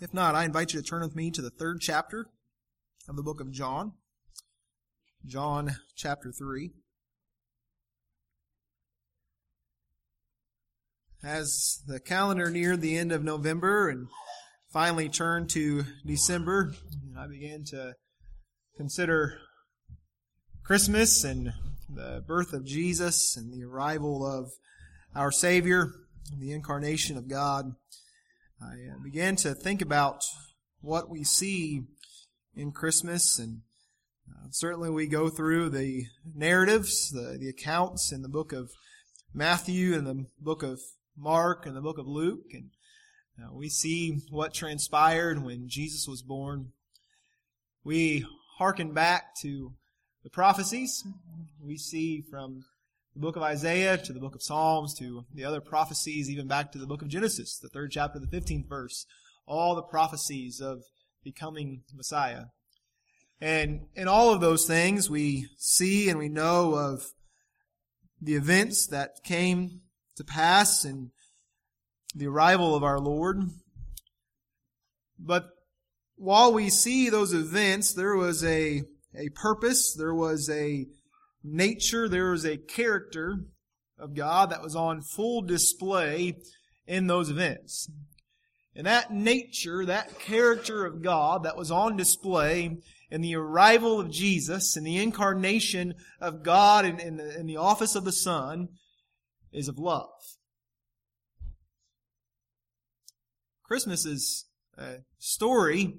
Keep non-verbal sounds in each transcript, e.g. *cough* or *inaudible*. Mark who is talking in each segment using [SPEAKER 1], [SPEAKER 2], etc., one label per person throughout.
[SPEAKER 1] If not, I invite you to turn with me to the third chapter of the book of John. John chapter 3. As the calendar neared the end of November and finally turned to December, I began to consider Christmas and the birth of Jesus and the arrival of our Savior, the incarnation of God. I began to think about what we see in Christmas, and uh, certainly we go through the narratives, the, the accounts in the book of Matthew and the book of Mark and the book of Luke, and uh, we see what transpired when Jesus was born. We hearken back to the prophecies. We see from the book of Isaiah to the book of Psalms to the other prophecies, even back to the book of Genesis, the third chapter, the 15th verse, all the prophecies of becoming Messiah. And in all of those things, we see and we know of the events that came to pass and the arrival of our Lord. But while we see those events, there was a, a purpose, there was a nature, there was a character of God that was on full display in those events. And that nature, that character of God that was on display in the arrival of Jesus and the incarnation of God in, in, in the office of the Son is of love. Christmas is a story,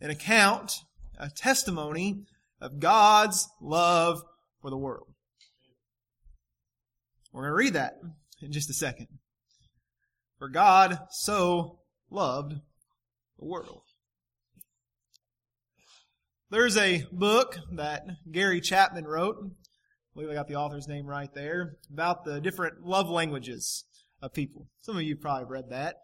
[SPEAKER 1] an account, a testimony of God's love for the world. We're going to read that in just a second. For God so loved the world. There's a book that Gary Chapman wrote. I believe I got the author's name right there about the different love languages of people. Some of you probably read that.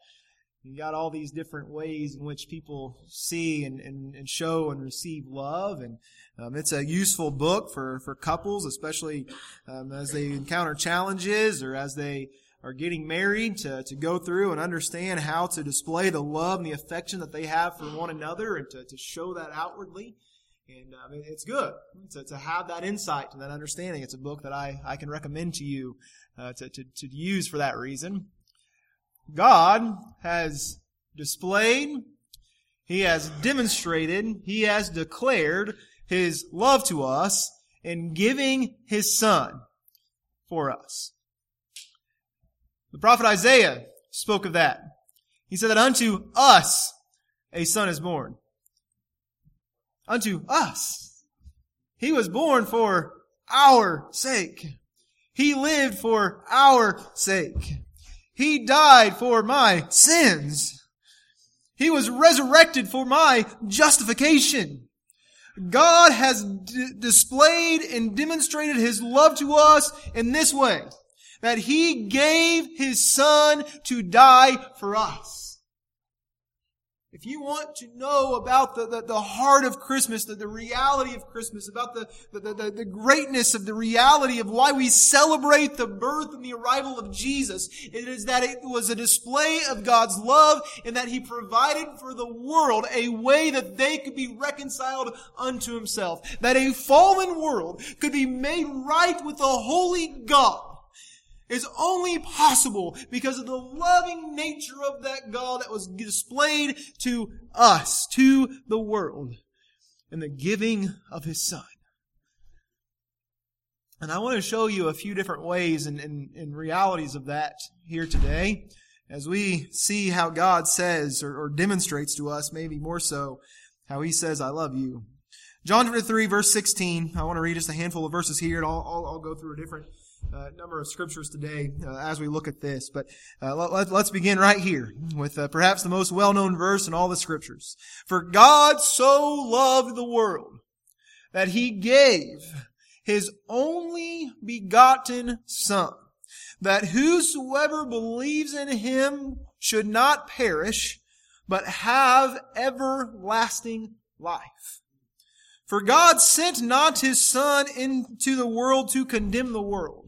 [SPEAKER 1] You got all these different ways in which people see and, and, and show and receive love. And um, it's a useful book for, for couples, especially um, as they encounter challenges or as they are getting married to, to go through and understand how to display the love and the affection that they have for one another and to, to show that outwardly. And um, it's good to, to have that insight and that understanding. It's a book that I, I can recommend to you uh, to, to, to use for that reason. God has displayed, He has demonstrated, He has declared His love to us in giving His Son for us. The prophet Isaiah spoke of that. He said that unto us a son is born. Unto us. He was born for our sake. He lived for our sake. He died for my sins. He was resurrected for my justification. God has d- displayed and demonstrated His love to us in this way. That He gave His Son to die for us. If you want to know about the, the, the heart of Christmas, the, the reality of Christmas, about the, the, the, the greatness of the reality of why we celebrate the birth and the arrival of Jesus, it is that it was a display of God's love and that He provided for the world a way that they could be reconciled unto Himself. That a fallen world could be made right with the holy God is only possible because of the loving nature of that God that was displayed to us, to the world, in the giving of His Son. And I want to show you a few different ways and, and, and realities of that here today as we see how God says or, or, demonstrates to us, maybe more so, how He says, I love you. John chapter 3, verse 16. I want to read just a handful of verses here and I'll, I'll, I'll go through a different uh, number of scriptures today uh, as we look at this. But uh, let, us begin right here with uh, perhaps the most well-known verse in all the scriptures. For God so loved the world that he gave his only begotten Son, that whosoever believes in him should not perish, but have everlasting life. For God sent not his Son into the world to condemn the world,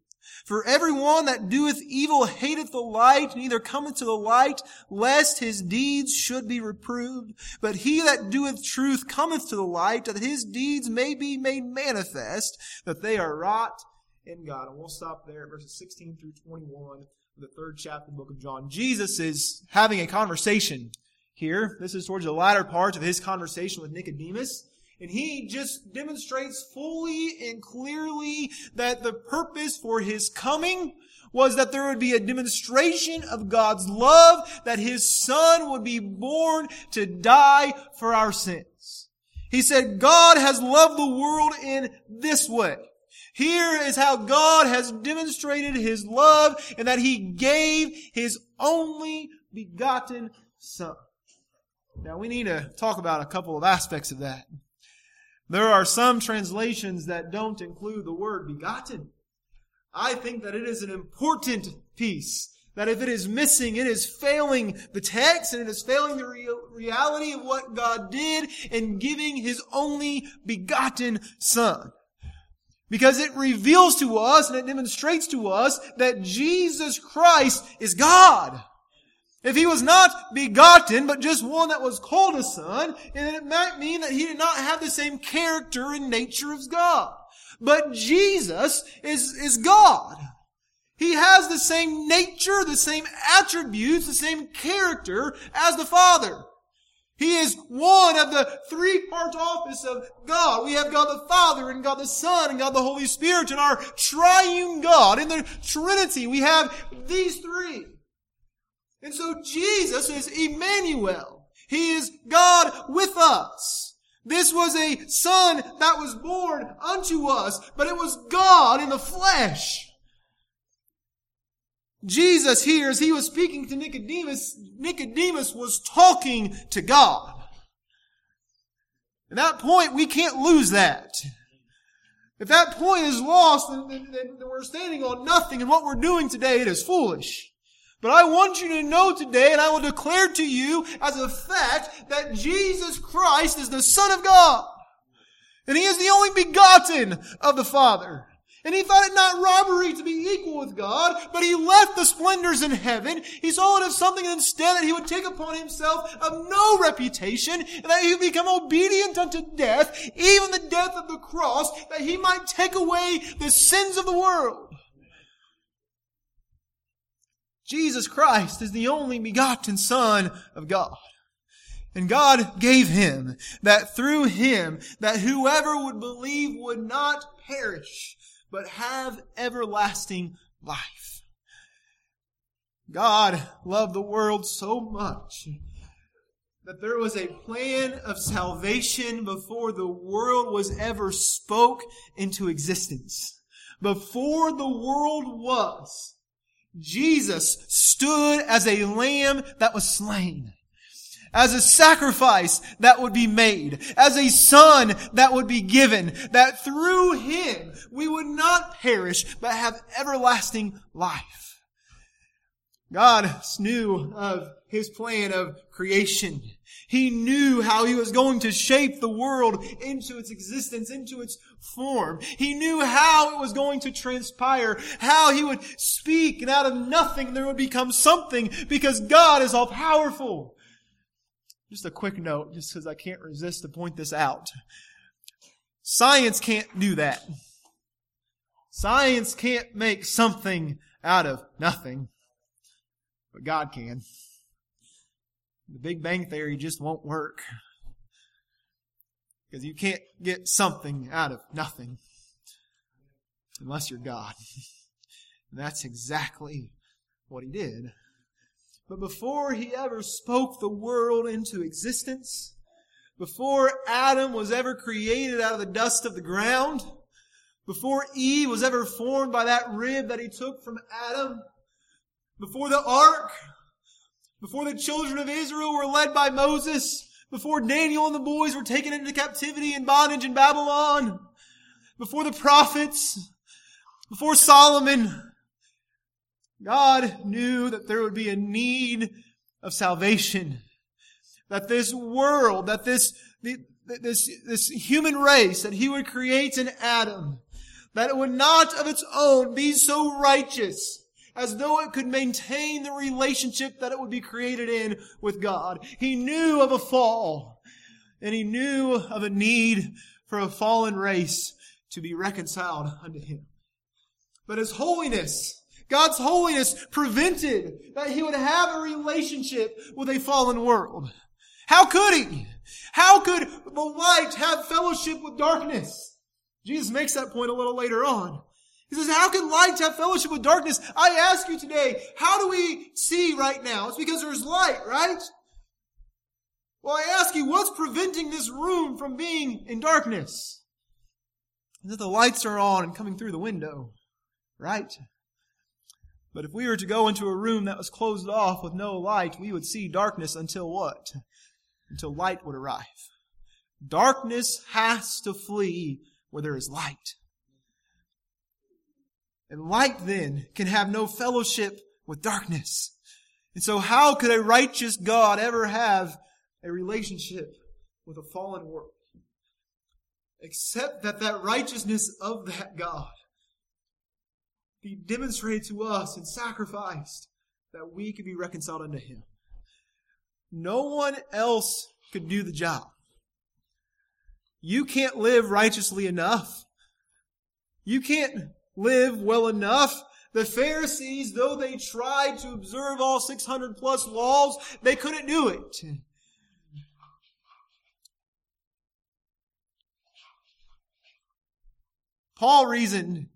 [SPEAKER 1] For every one that doeth evil hateth the light, neither cometh to the light, lest his deeds should be reproved. But he that doeth truth cometh to the light, that his deeds may be made manifest, that they are wrought in God. And we'll stop there at verses 16 through 21 of the third chapter of the book of John. Jesus is having a conversation here. This is towards the latter part of his conversation with Nicodemus. And he just demonstrates fully and clearly that the purpose for his coming was that there would be a demonstration of God's love, that his son would be born to die for our sins. He said, God has loved the world in this way. Here is how God has demonstrated his love and that he gave his only begotten son. Now we need to talk about a couple of aspects of that. There are some translations that don't include the word begotten. I think that it is an important piece. That if it is missing, it is failing the text and it is failing the real reality of what God did in giving His only begotten Son. Because it reveals to us and it demonstrates to us that Jesus Christ is God. If he was not begotten, but just one that was called a son, then it might mean that he did not have the same character and nature as God. But Jesus is, is God. He has the same nature, the same attributes, the same character as the Father. He is one of the three-part office of God. We have God the Father and God the Son and God the Holy Spirit and our triune God. In the Trinity, we have these three. And so Jesus is Emmanuel. He is God with us. This was a son that was born unto us, but it was God in the flesh. Jesus here, as he was speaking to Nicodemus, Nicodemus was talking to God. At that point, we can't lose that. If that point is lost, then, then, then we're standing on nothing, and what we're doing today, it is foolish. But I want you to know today, and I will declare to you as a fact, that Jesus Christ is the Son of God. And He is the only begotten of the Father. And he thought it not robbery to be equal with God, but he left the splendors in heaven. He saw it as something instead that he would take upon himself of no reputation, and that he would become obedient unto death, even the death of the cross, that he might take away the sins of the world. Jesus Christ is the only begotten Son of God. And God gave him that through him that whoever would believe would not perish, but have everlasting life. God loved the world so much that there was a plan of salvation before the world was ever spoke into existence. Before the world was, Jesus stood as a lamb that was slain. As a sacrifice that would be made, as a son that would be given, that through him we would not perish, but have everlasting life. God knew of his plan of creation. He knew how he was going to shape the world into its existence, into its form. He knew how it was going to transpire, how he would speak, and out of nothing there would become something because God is all powerful. Just a quick note, just because I can't resist to point this out. Science can't do that. Science can't make something out of nothing, but God can. The Big Bang Theory just won't work. Because you can't get something out of nothing unless you're God. And *laughs* that's exactly what he did. But before he ever spoke the world into existence, before Adam was ever created out of the dust of the ground, before Eve was ever formed by that rib that he took from Adam, before the ark, before the children of Israel were led by Moses before Daniel and the boys were taken into captivity and bondage in Babylon, before the prophets, before Solomon, God knew that there would be a need of salvation. That this world, that this, this, this human race that He would create in Adam, that it would not of its own be so righteous as though it could maintain the relationship that it would be created in with God. He knew of a fall, and he knew of a need for a fallen race to be reconciled unto him. But his holiness, God's holiness prevented that he would have a relationship with a fallen world. How could he? How could the light have fellowship with darkness? Jesus makes that point a little later on. He says, how can light have fellowship with darkness? I ask you today, how do we see right now? It's because there's light, right? Well, I ask you, what's preventing this room from being in darkness? That the lights are on and coming through the window, right? But if we were to go into a room that was closed off with no light, we would see darkness until what? Until light would arrive. Darkness has to flee where there is light. And light then can have no fellowship with darkness. And so how could a righteous God ever have a relationship with a fallen world? Except that that righteousness of that God be demonstrated to us and sacrificed that we could be reconciled unto Him. No one else could do the job. You can't live righteously enough. You can't live well enough. The Pharisees, though they tried to observe all 600 plus laws, they couldn't do it. Paul reasoned.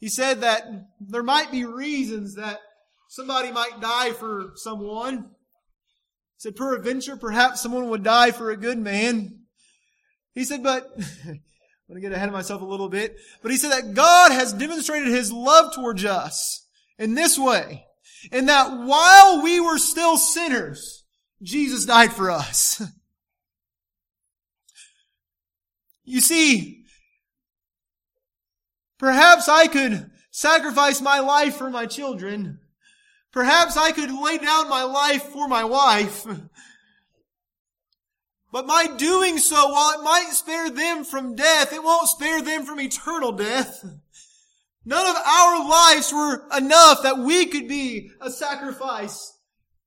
[SPEAKER 1] He said that there might be reasons that somebody might die for someone. He said, peradventure, perhaps someone would die for a good man. He said, but I'm going to get ahead of myself a little bit. But he said that God has demonstrated his love towards us in this way. In that while we were still sinners, Jesus died for us. *laughs* You see, perhaps I could sacrifice my life for my children. Perhaps I could lay down my life for my wife. *laughs* But my doing so, while it might spare them from death, it won't spare them from eternal death. None of our lives were enough that we could be a sacrifice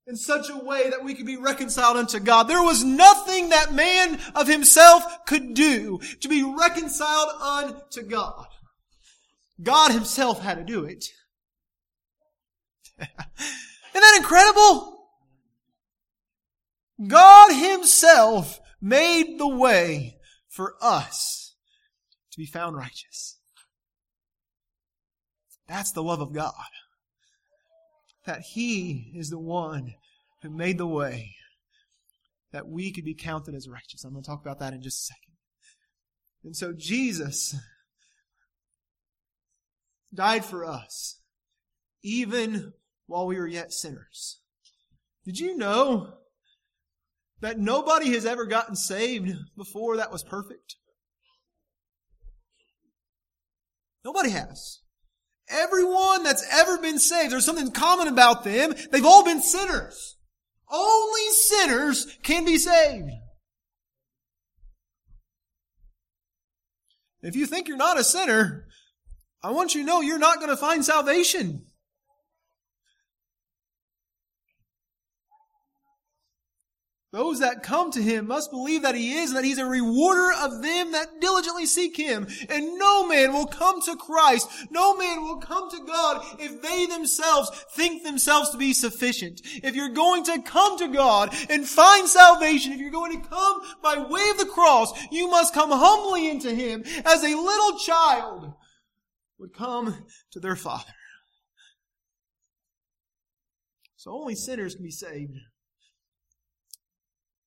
[SPEAKER 1] in such a way that we could be reconciled unto God. There was nothing that man of himself could do to be reconciled unto God. God himself had to do it. *laughs* Isn't that incredible? God himself made the way for us to be found righteous. That's the love of God. That he is the one who made the way that we could be counted as righteous. I'm going to talk about that in just a second. And so Jesus died for us, even while we were yet sinners. Did you know that nobody has ever gotten saved before that was perfect? Nobody has. Everyone that's ever been saved, there's something common about them. They've all been sinners. Only sinners can be saved. If you think you're not a sinner, I want you to know you're not going to find salvation. Those that come to him must believe that he is and that he's a rewarder of them that diligently seek him. And no man will come to Christ, no man will come to God if they themselves think themselves to be sufficient. If you're going to come to God and find salvation, if you're going to come by way of the cross, you must come humbly into him as a little child would come to their father. So only sinners can be saved.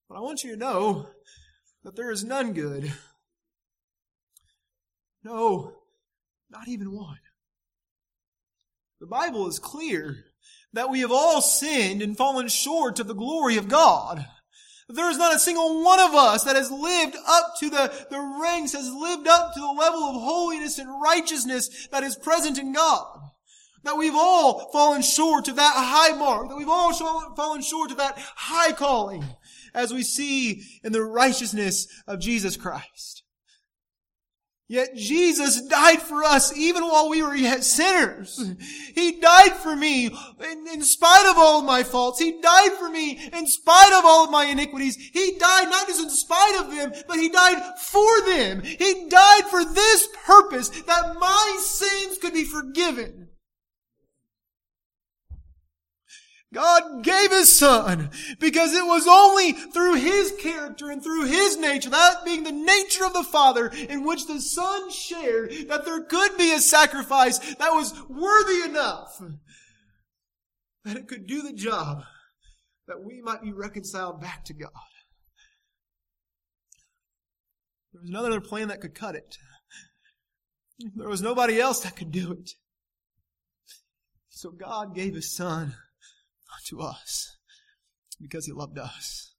[SPEAKER 1] But I want you to know that there is none good. No, not even one. The Bible is clear that we have all sinned and fallen short of the glory of God. There is not a single one of us that has lived up to the, the ranks, has lived up to the level of holiness and righteousness that is present in God. That we've all fallen short of that high mark, that we've all fallen short of that high calling, as we see in the righteousness of Jesus Christ. Yet Jesus died for us even while we were yet sinners. He died for me in, in, spite of all of my faults. He died for me in spite of all of my iniquities. He died not just in spite of them, but He died for them. He died for this purpose that my sins could be forgiven. God gave His Son because it was only through His character and through His nature, that being the nature of the Father, in which the Son shared, that there could be a sacrifice that was worthy enough that it could do the job that we might be reconciled back to God. There was another plan that could cut it. There was nobody else that could do it. So God gave His Son to us because he loved us.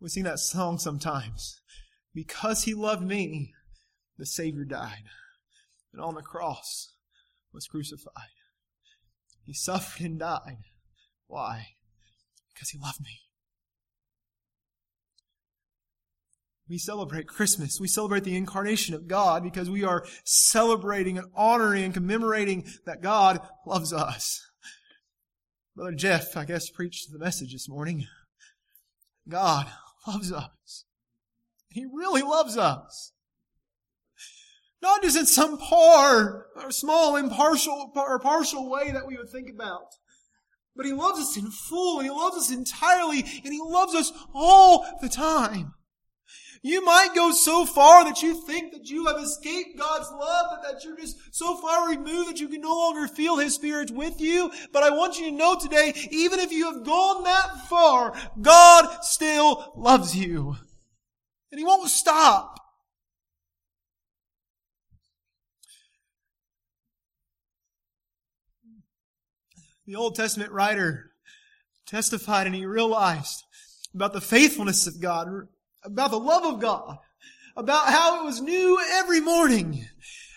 [SPEAKER 1] We sing that song sometimes. Because he loved me, the Savior died. And on the cross was crucified. He suffered and died. Why? Because he loved me. We celebrate Christmas. We celebrate the incarnation of God because we are celebrating and honoring and commemorating that God loves us. Brother Jeff, I guess, preached the message this morning. God loves us. He really loves us. Not just in some poor or small impartial or partial way that we would think about. But He loves us in full and He loves us entirely and He loves us all the time. You might go so far that you think that you have escaped God's love, that, that you're just so far removed that you can no longer feel His Spirit with you. But I want you to know today, even if you have gone that far, God still loves you. And He won't stop. The Old Testament writer testified and he realized about the faithfulness of God about the love of God, about how it was new every morning,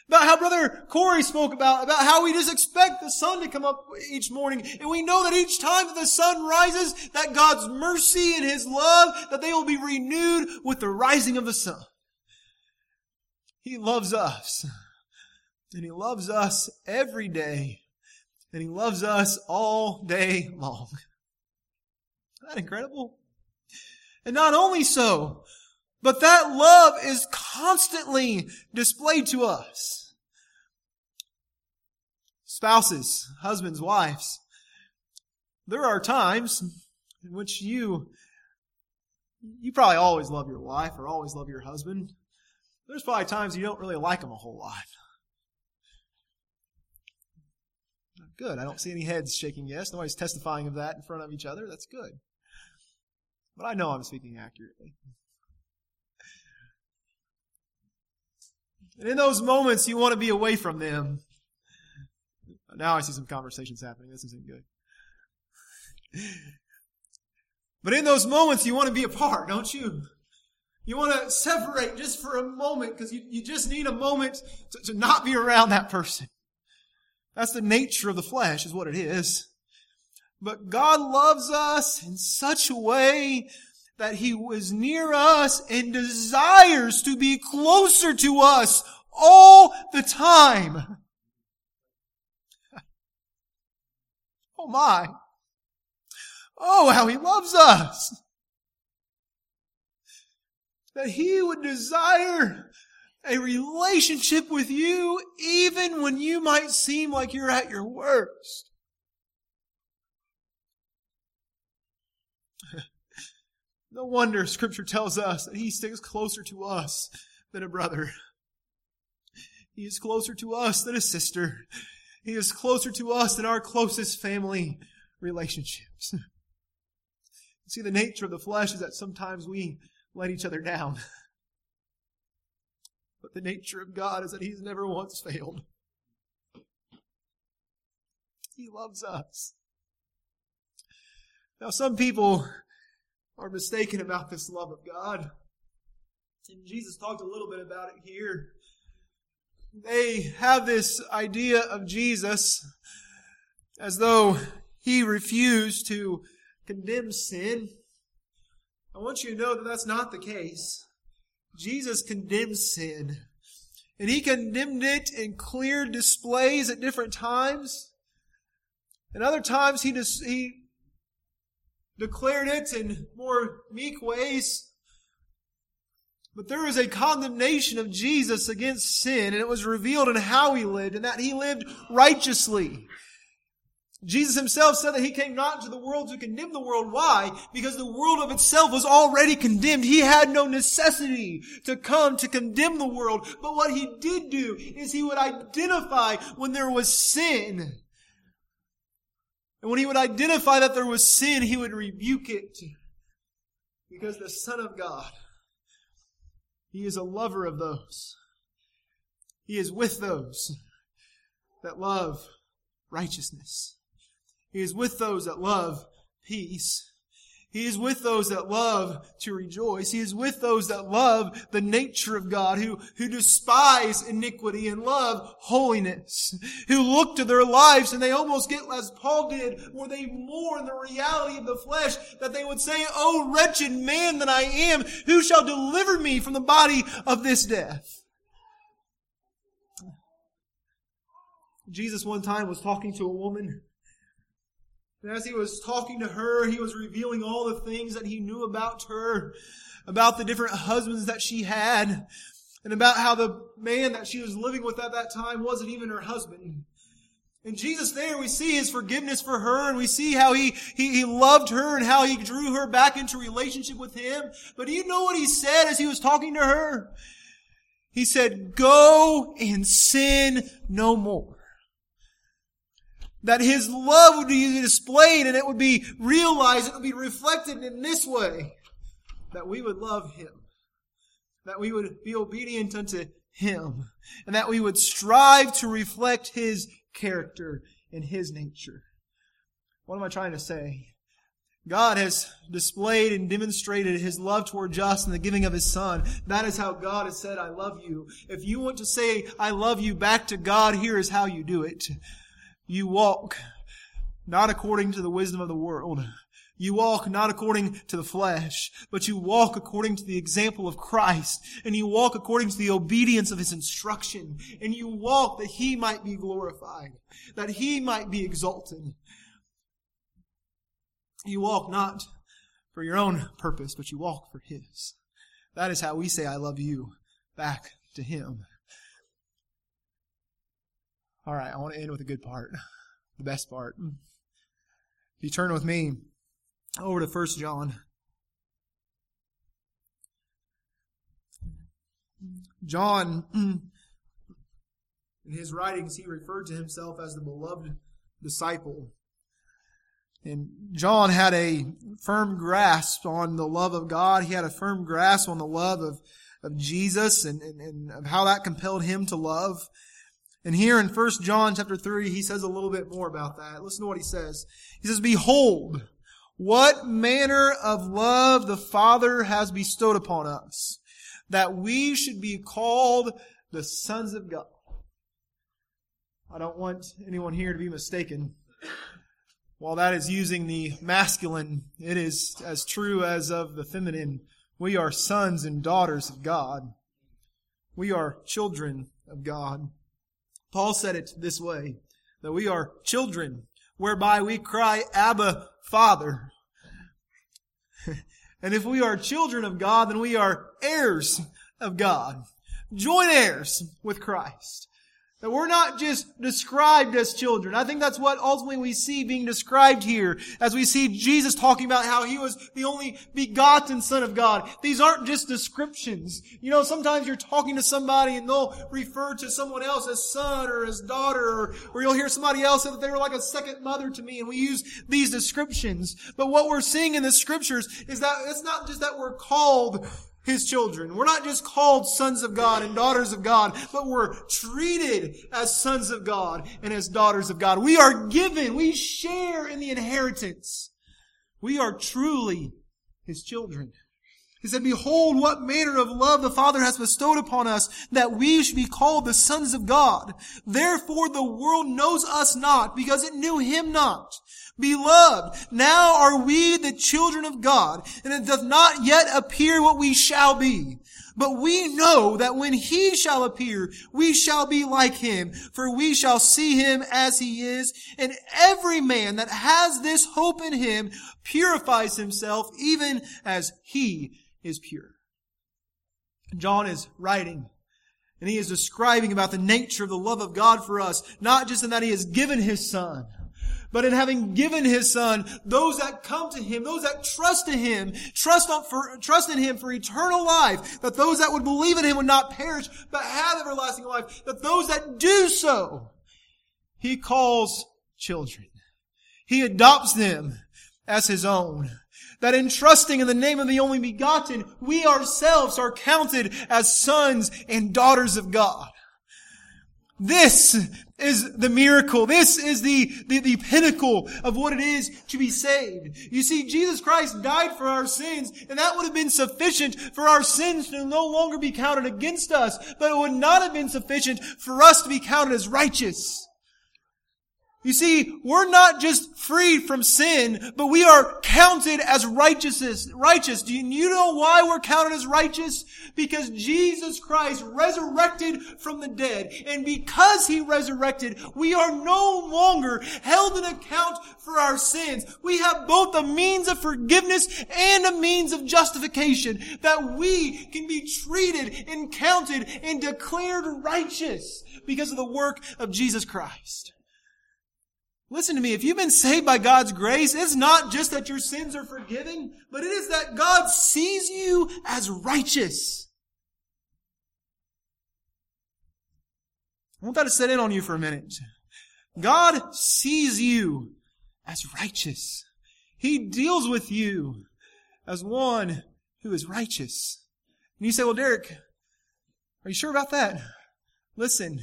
[SPEAKER 1] about how Brother Corey spoke about, about how we just expect the sun to come up each morning. And we know that each time that the sun rises, that God's mercy and His love, that they will be renewed with the rising of the sun. He loves us. And He loves us every day. And He loves us all day long. Isn't that incredible? And not only so, but that love is constantly displayed to us. Spouses, husbands, wives, there are times in which you, you probably always love your wife or always love your husband. There's probably times you don't really like them a whole lot. Good. I don't see any heads shaking yes. Nobody's testifying of that in front of each other. That's good. But I know I'm speaking accurately. And in those moments, you want to be away from them. Now I see some conversations happening. This isn't good. But in those moments, you want to be apart, don't you? You want to separate just for a moment because you, you just need a moment to, to not be around that person. That's the nature of the flesh, is what it is. But God loves us in such a way that He was near us and desires to be closer to us all the time. *laughs* Oh my. Oh, how He loves us. That He would desire a relationship with you even when you might seem like you're at your worst. No wonder scripture tells us that he sticks closer to us than a brother. He is closer to us than a sister. He is closer to us than our closest family relationships. *laughs* See, the nature of the flesh is that sometimes we let each other down. *laughs* But the nature of God is that He's never once failed. He loves us. Now, some people are mistaken about this love of God. And Jesus talked a little bit about it here. They have this idea of Jesus as though he refused to condemn sin. I want you to know that that's not the case. Jesus condemns sin. And he condemned it in clear displays at different times. And other times he, dis- he declared it in more meek ways. But there was a condemnation of Jesus against sin, and it was revealed in how he lived, and that he lived righteously. Jesus himself said that he came not into the world to condemn the world. Why? Because the world of itself was already condemned. He had no necessity to come to condemn the world. But what he did do is he would identify when there was sin. And when he would identify that there was sin, he would rebuke it. Because the Son of God, he is a lover of those. He is with those that love righteousness. He is with those that love peace. He is with those that love to rejoice. He is with those that love the nature of God, who, who despise iniquity and love holiness, who look to their lives and they almost get as Paul did, where they mourn the reality of the flesh, that they would say, Oh, wretched man that I am, who shall deliver me from the body of this death? Jesus one time was talking to a woman and as he was talking to her, he was revealing all the things that he knew about her, about the different husbands that she had, and about how the man that she was living with at that time wasn't even her husband. And Jesus there, we see his forgiveness for her, and we see how he, he, he loved her and how he drew her back into relationship with him. But do you know what he said as he was talking to her? He said, go and sin no more that his love would be displayed and it would be realized, it would be reflected in this way, that we would love him, that we would be obedient unto him, and that we would strive to reflect his character and his nature. What am I trying to say? God has displayed and demonstrated his love toward us in the giving of his son. That is how God has said, I love you. If you want to say, I love you back to God, here is how you do it. You walk not according to the wisdom of the world. You walk not according to the flesh, but you walk according to the example of Christ, and you walk according to the obedience of His instruction, and you walk that He might be glorified, that He might be exalted. You walk not for your own purpose, but you walk for His. That is how we say, I love you, back to Him. All right, I want to end with a good part, *laughs* the best part. If you turn with me over to First John. John, *clears throat* in his writings, he referred to himself as the beloved disciple. And John had a firm grasp on the love of God. He had a firm grasp on the love of, of Jesus and, and, and of how that compelled him to love. And here in 1 John chapter 3, he says a little bit more about that. Listen to what he says. He says, Behold, what manner of love the Father has bestowed upon us, that we should be called the sons of God. I don't want anyone here to be mistaken. While that is using the masculine, it is as true as of the feminine. We are sons and daughters of God. We are children of God. Paul said it this way, that we are children, whereby we cry, Abba, Father. *laughs* and if we are children of God, then we are heirs of God, joint heirs with Christ. That we're not just described as children. I think that's what ultimately we see being described here as we see Jesus talking about how he was the only begotten son of God. These aren't just descriptions. You know, sometimes you're talking to somebody and they'll refer to someone else as son or as daughter or, or you'll hear somebody else say that they were like a second mother to me and we use these descriptions. But what we're seeing in the scriptures is that it's not just that we're called his children. We're not just called sons of God and daughters of God, but we're treated as sons of God and as daughters of God. We are given, we share in the inheritance. We are truly his children. He said, Behold, what manner of love the Father has bestowed upon us, that we should be called the sons of God. Therefore the world knows us not, because it knew him not. Beloved, now are we the children of God, and it doth not yet appear what we shall be. But we know that when he shall appear, we shall be like him, for we shall see him as he is. And every man that has this hope in him purifies himself even as he is pure. John is writing and he is describing about the nature of the love of God for us, not just in that he has given his son, but in having given his son, those that come to him, those that trust in him, trust, for, trust in him for eternal life, that those that would believe in him would not perish, but have everlasting life, that those that do so, he calls children. He adopts them as his own. That in trusting in the name of the only begotten, we ourselves are counted as sons and daughters of God. This is the miracle. This is the, the, the, pinnacle of what it is to be saved. You see, Jesus Christ died for our sins, and that would have been sufficient for our sins to no longer be counted against us, but it would not have been sufficient for us to be counted as righteous. You see, we're not just freed from sin, but we are counted as righteousness, righteous. Do you, know why we're counted as righteous? Because Jesus Christ resurrected from the dead. And because He resurrected, we are no longer held in account for our sins. We have both a means of forgiveness and a means of justification that we can be treated and counted and declared righteous because of the work of Jesus Christ. Listen to me. If you've been saved by God's grace, it's not just that your sins are forgiven, but it is that God sees you as righteous. I want that to set in on you for a minute. God sees you as righteous. He deals with you as one who is righteous. And you say, well, Derek, are you sure about that? Listen,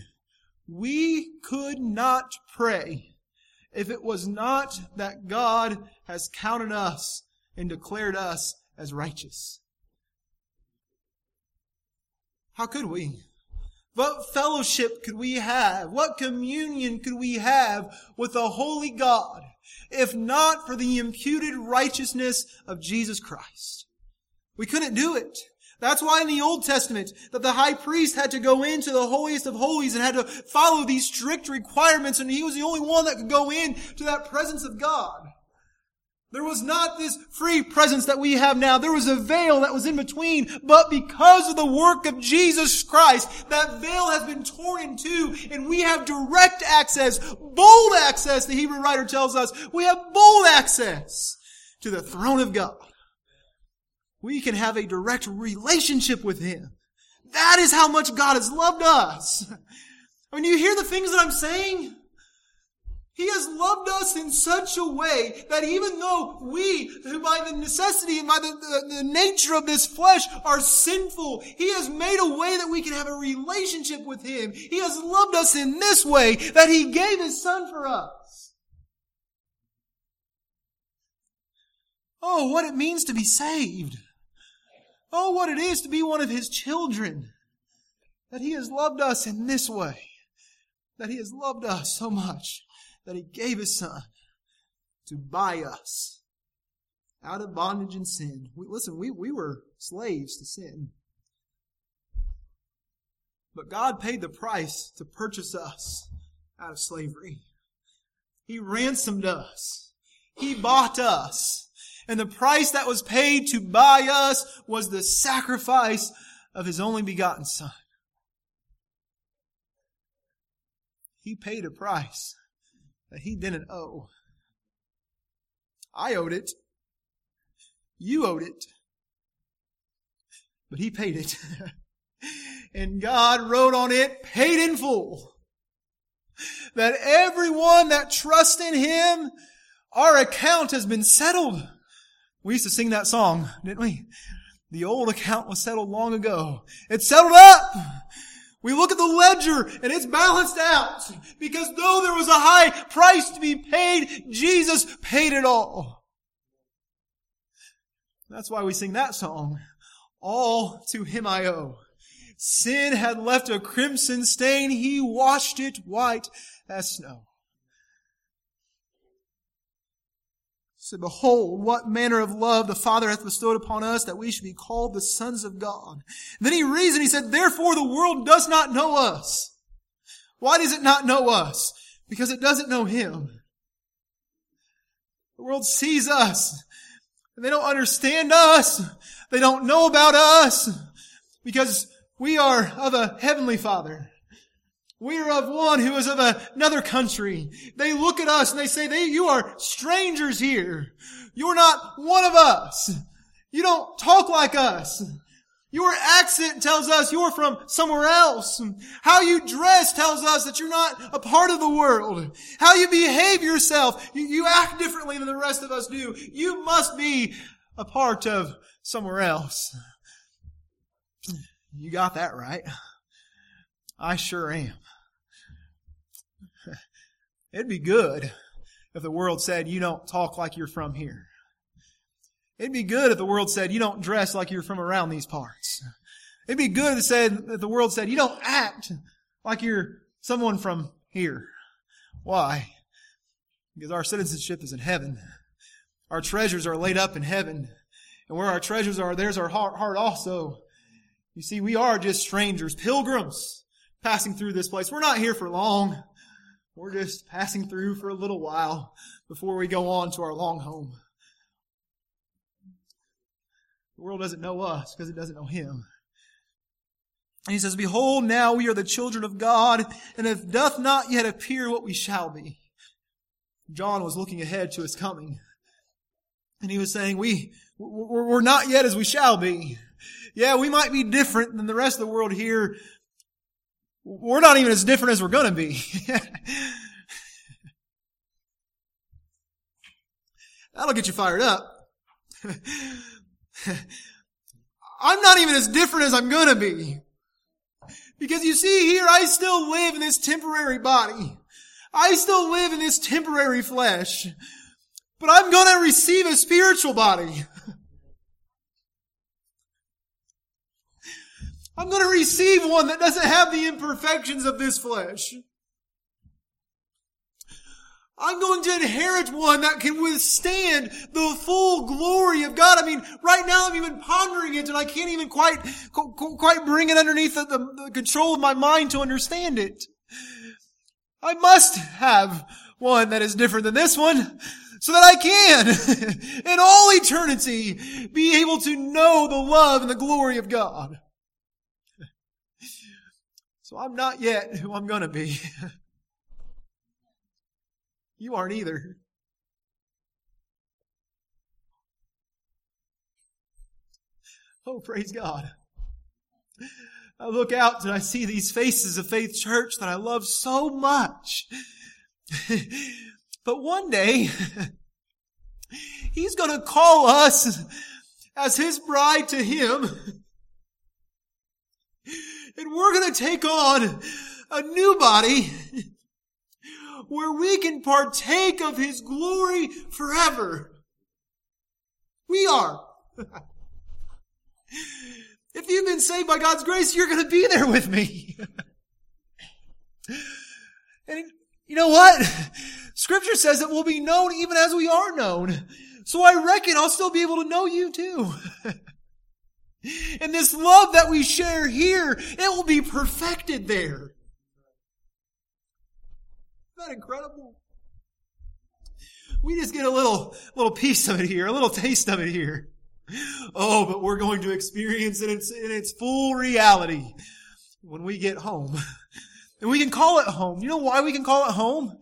[SPEAKER 1] we could not pray if it was not that God has counted us and declared us as righteous. How could we? What fellowship could we have? What communion could we have with the holy God if not for the imputed righteousness of Jesus Christ? We couldn't do it. That's why in the Old Testament that the high priest had to go into the holiest of holies and had to follow these strict requirements and he was the only one that could go in to that presence of God. There was not this free presence that we have now. There was a veil that was in between, but because of the work of Jesus Christ, that veil has been torn in two and we have direct access, bold access, the Hebrew writer tells us. We have bold access to the throne of God we can have a direct relationship with Him. That is how much God has loved us. I mean, you hear the things that I'm saying? He has loved us in such a way that even though we, who by the necessity and by the, the, the, nature of this flesh are sinful, He has made a way that we can have a relationship with Him. He has loved us in this way that He gave His Son for us. Oh, what it means to be saved. Oh, what it is to be one of His children. That He has loved us in this way. That He has loved us so much that He gave His Son to buy us out of bondage and sin. We, listen, we, we were slaves to sin. But God paid the price to purchase us out of slavery. He ransomed us. He bought us. And the price that was paid to buy us was the sacrifice of his only begotten son. He paid a price that he didn't owe. I owed it. You owed it. But he paid it. *laughs* and God wrote on it, paid in full. That everyone that trusts in him, our account has been settled. We used to sing that song, didn't we? The old account was settled long ago. It's settled up! We look at the ledger and it's balanced out. Because though there was a high price to be paid, Jesus paid it all. That's why we sing that song. All to him I owe. Sin had left a crimson stain. He washed it white as snow. So behold, what manner of love the Father hath bestowed upon us that we should be called the sons of God. Then he reasoned, he said, therefore the world does not know us. Why does it not know us? Because it doesn't know him. The world sees us. And they don't understand us. They don't know about us. Because we are of a heavenly Father. We are of one who is of another country. They look at us and they say, they, you are strangers here. You're not one of us. You don't talk like us. Your accent tells us you're from somewhere else. How you dress tells us that you're not a part of the world. How you behave yourself, you, you act differently than the rest of us do. You must be a part of somewhere else. You got that right. I sure am. It'd be good if the world said, you don't talk like you're from here. It'd be good if the world said, you don't dress like you're from around these parts. It'd be good if, said, if the world said, you don't act like you're someone from here. Why? Because our citizenship is in heaven. Our treasures are laid up in heaven. And where our treasures are, there's our heart also. You see, we are just strangers, pilgrims, passing through this place. We're not here for long. We're just passing through for a little while before we go on to our long home. The world doesn't know us because it doesn't know Him. And he says, Behold, now we are the children of God, and it doth not yet appear what we shall be. John was looking ahead to his coming. And he was saying, we, we're not yet as we shall be. Yeah, we might be different than the rest of the world here. We're not even as different as we're gonna be. *laughs* That'll get you fired up. *laughs* I'm not even as different as I'm gonna be. Because you see here, I still live in this temporary body. I still live in this temporary flesh. But I'm gonna receive a spiritual body. *laughs* I'm gonna receive one that doesn't have the imperfections of this flesh. I'm going to inherit one that can withstand the full glory of God. I mean, right now I'm even pondering it and I can't even quite, quite bring it underneath the, the control of my mind to understand it. I must have one that is different than this one so that I can, *laughs* in all eternity, be able to know the love and the glory of God. So I'm not yet *laughs* who I'm gonna be. *laughs* You aren't either. Oh, praise God. I look out and I see these faces of Faith Church that I love so much. *laughs* but one day, He's gonna call us as His bride to Him. And we're gonna take on a new body where we can partake of His glory forever. We are. *laughs* if you've been saved by God's grace, you're going to be there with me. *laughs* and you know what? Scripture says that we'll be known even as we are known. So I reckon I'll still be able to know you too. *laughs* and this love that we share here, it will be perfected there. Isn't that incredible? We just get a little, little piece of it here, a little taste of it here. Oh, but we're going to experience it in its, in its full reality when we get home. *laughs* And we can call it home. You know why we can call it home?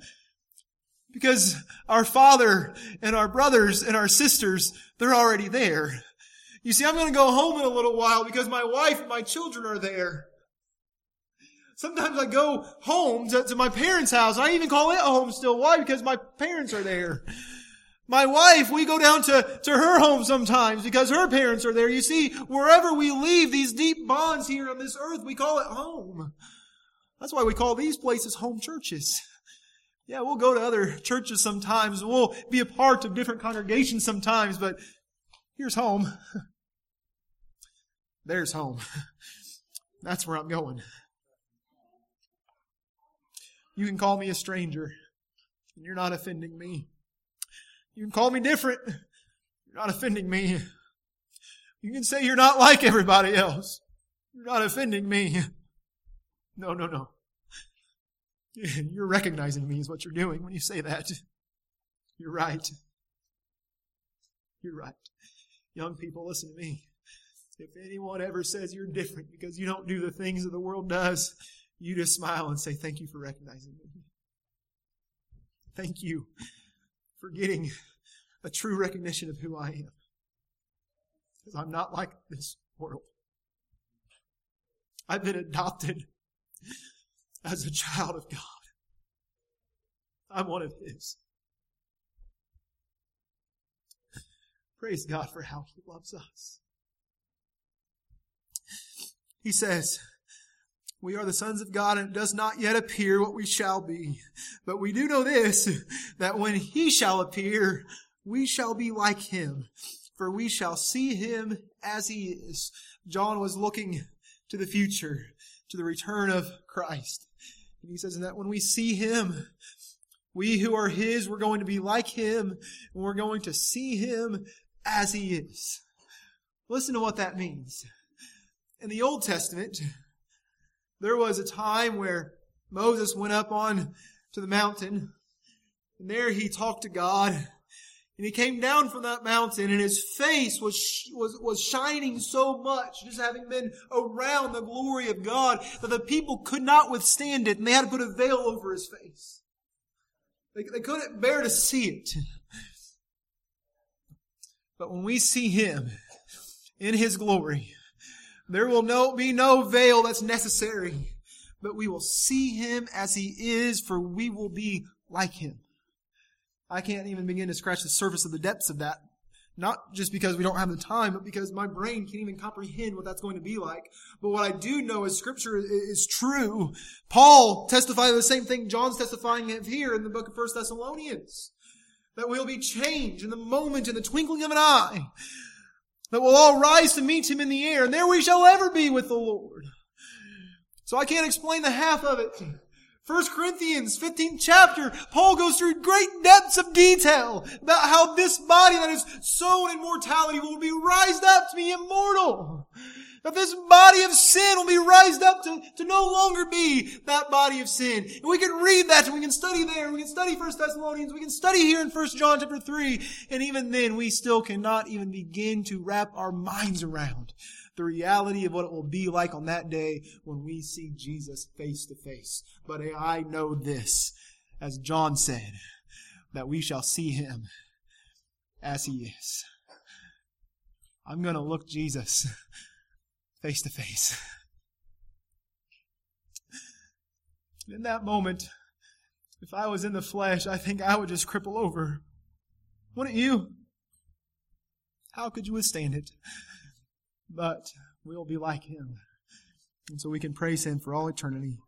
[SPEAKER 1] Because our father and our brothers and our sisters, they're already there. You see, I'm going to go home in a little while because my wife and my children are there. Sometimes I go home to, to my parents' house. I even call it home still. Why? Because my parents are there. My wife, we go down to, to her home sometimes because her parents are there. You see, wherever we leave these deep bonds here on this earth, we call it home. That's why we call these places home churches. Yeah, we'll go to other churches sometimes. We'll be a part of different congregations sometimes, but Here's home. *laughs* There's home. *laughs* That's where I'm going. You can call me a stranger, and you're not offending me. You can call me different. You're not offending me. You can say you're not like everybody else. You're not offending me. No, no, no. *laughs* You're recognizing me is what you're doing when you say that. You're right. You're right. Young people, listen to me. If anyone ever says you're different because you don't do the things that the world does, you just smile and say, Thank you for recognizing me. Thank you for getting a true recognition of who I am. Because I'm not like this world. I've been adopted as a child of God. I'm one of His. Praise God for how He loves us. He says, we are the sons of God and it does not yet appear what we shall be. But we do know this, *laughs* that when he shall appear, we shall be like him, for we shall see him as he is. John was looking to the future, to the return of Christ. And he says that when we see him, we who are his, we're going to be like him, and we're going to see him as he is. Listen to what that means. In the Old Testament, there was a time where Moses went up on to the mountain, and there he talked to God, and he came down from that mountain, and his face was, was, was shining so much, just having been around the glory of God, that the people could not withstand it, and they had to put a veil over his face. They, they couldn't bear to see it. But when we see him in his glory, there will no, be no veil that's necessary, but we will see him as he is, for we will be like him. I can't even begin to scratch the surface of the depths of that. Not just because we don't have the time, but because my brain can't even comprehend what that's going to be like. But what I do know is scripture is true. Paul testified the same thing John's testifying of here in the book of First Thessalonians. That we'll be changed in the moment, in the twinkling of an eye that we'll all rise to meet him in the air, and there we shall ever be with the Lord. So I can't explain the half of it. 1 Corinthians 15th chapter, Paul goes through great depths of detail about how this body that is sown in mortality will be raised up to be immortal. That this body of sin will be raised up to, to no longer be that body of sin. And we can read that and we can study there. And we can study 1 Thessalonians. We can study here in 1 John chapter 3. And even then, we still cannot even begin to wrap our minds around the reality of what it will be like on that day when we see Jesus face to face. But I know this, as John said, that we shall see him as he is. I'm going to look Jesus face to face. In that moment, if I was in the flesh, I think I would just cripple over. Wouldn't you? How could you withstand it? But we'll be like him. And so we can praise him for all eternity.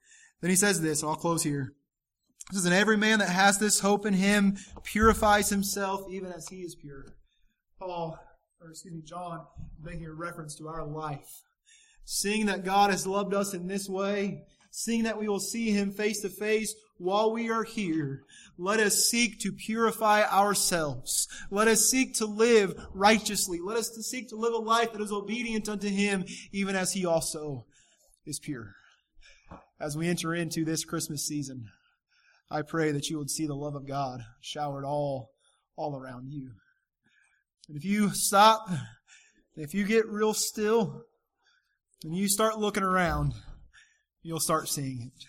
[SPEAKER 1] Then he says this, and I'll close here. He says, And every man that has this hope in him purifies himself even as he is pure. Paul, or excuse me, John, making a reference to our life seeing that God has loved us in this way, seeing that we will see Him face to face while we are here, let us seek to purify ourselves. Let us seek to live righteously. Let us seek to live a life that is obedient unto Him, even as He also is pure. As we enter into this Christmas season, I pray that you would see the love of God showered all, all around you. And if you stop, if you get real still, when you start looking around, you'll start seeing it.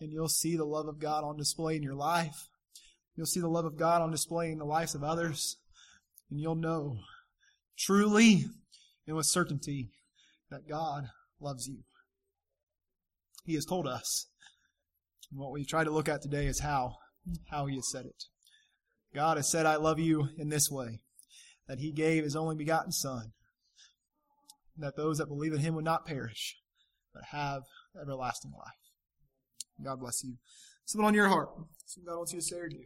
[SPEAKER 1] And you'll see the love of God on display in your life. You'll see the love of God on display in the lives of others. And you'll know truly and with certainty that God loves you. He has told us. And what we try to look at today is how, how He has said it. God has said, I love you in this way, that He gave His only begotten Son that those that believe in him would not perish, but have everlasting life. God bless you. Something on your heart. Something God wants you to say or do.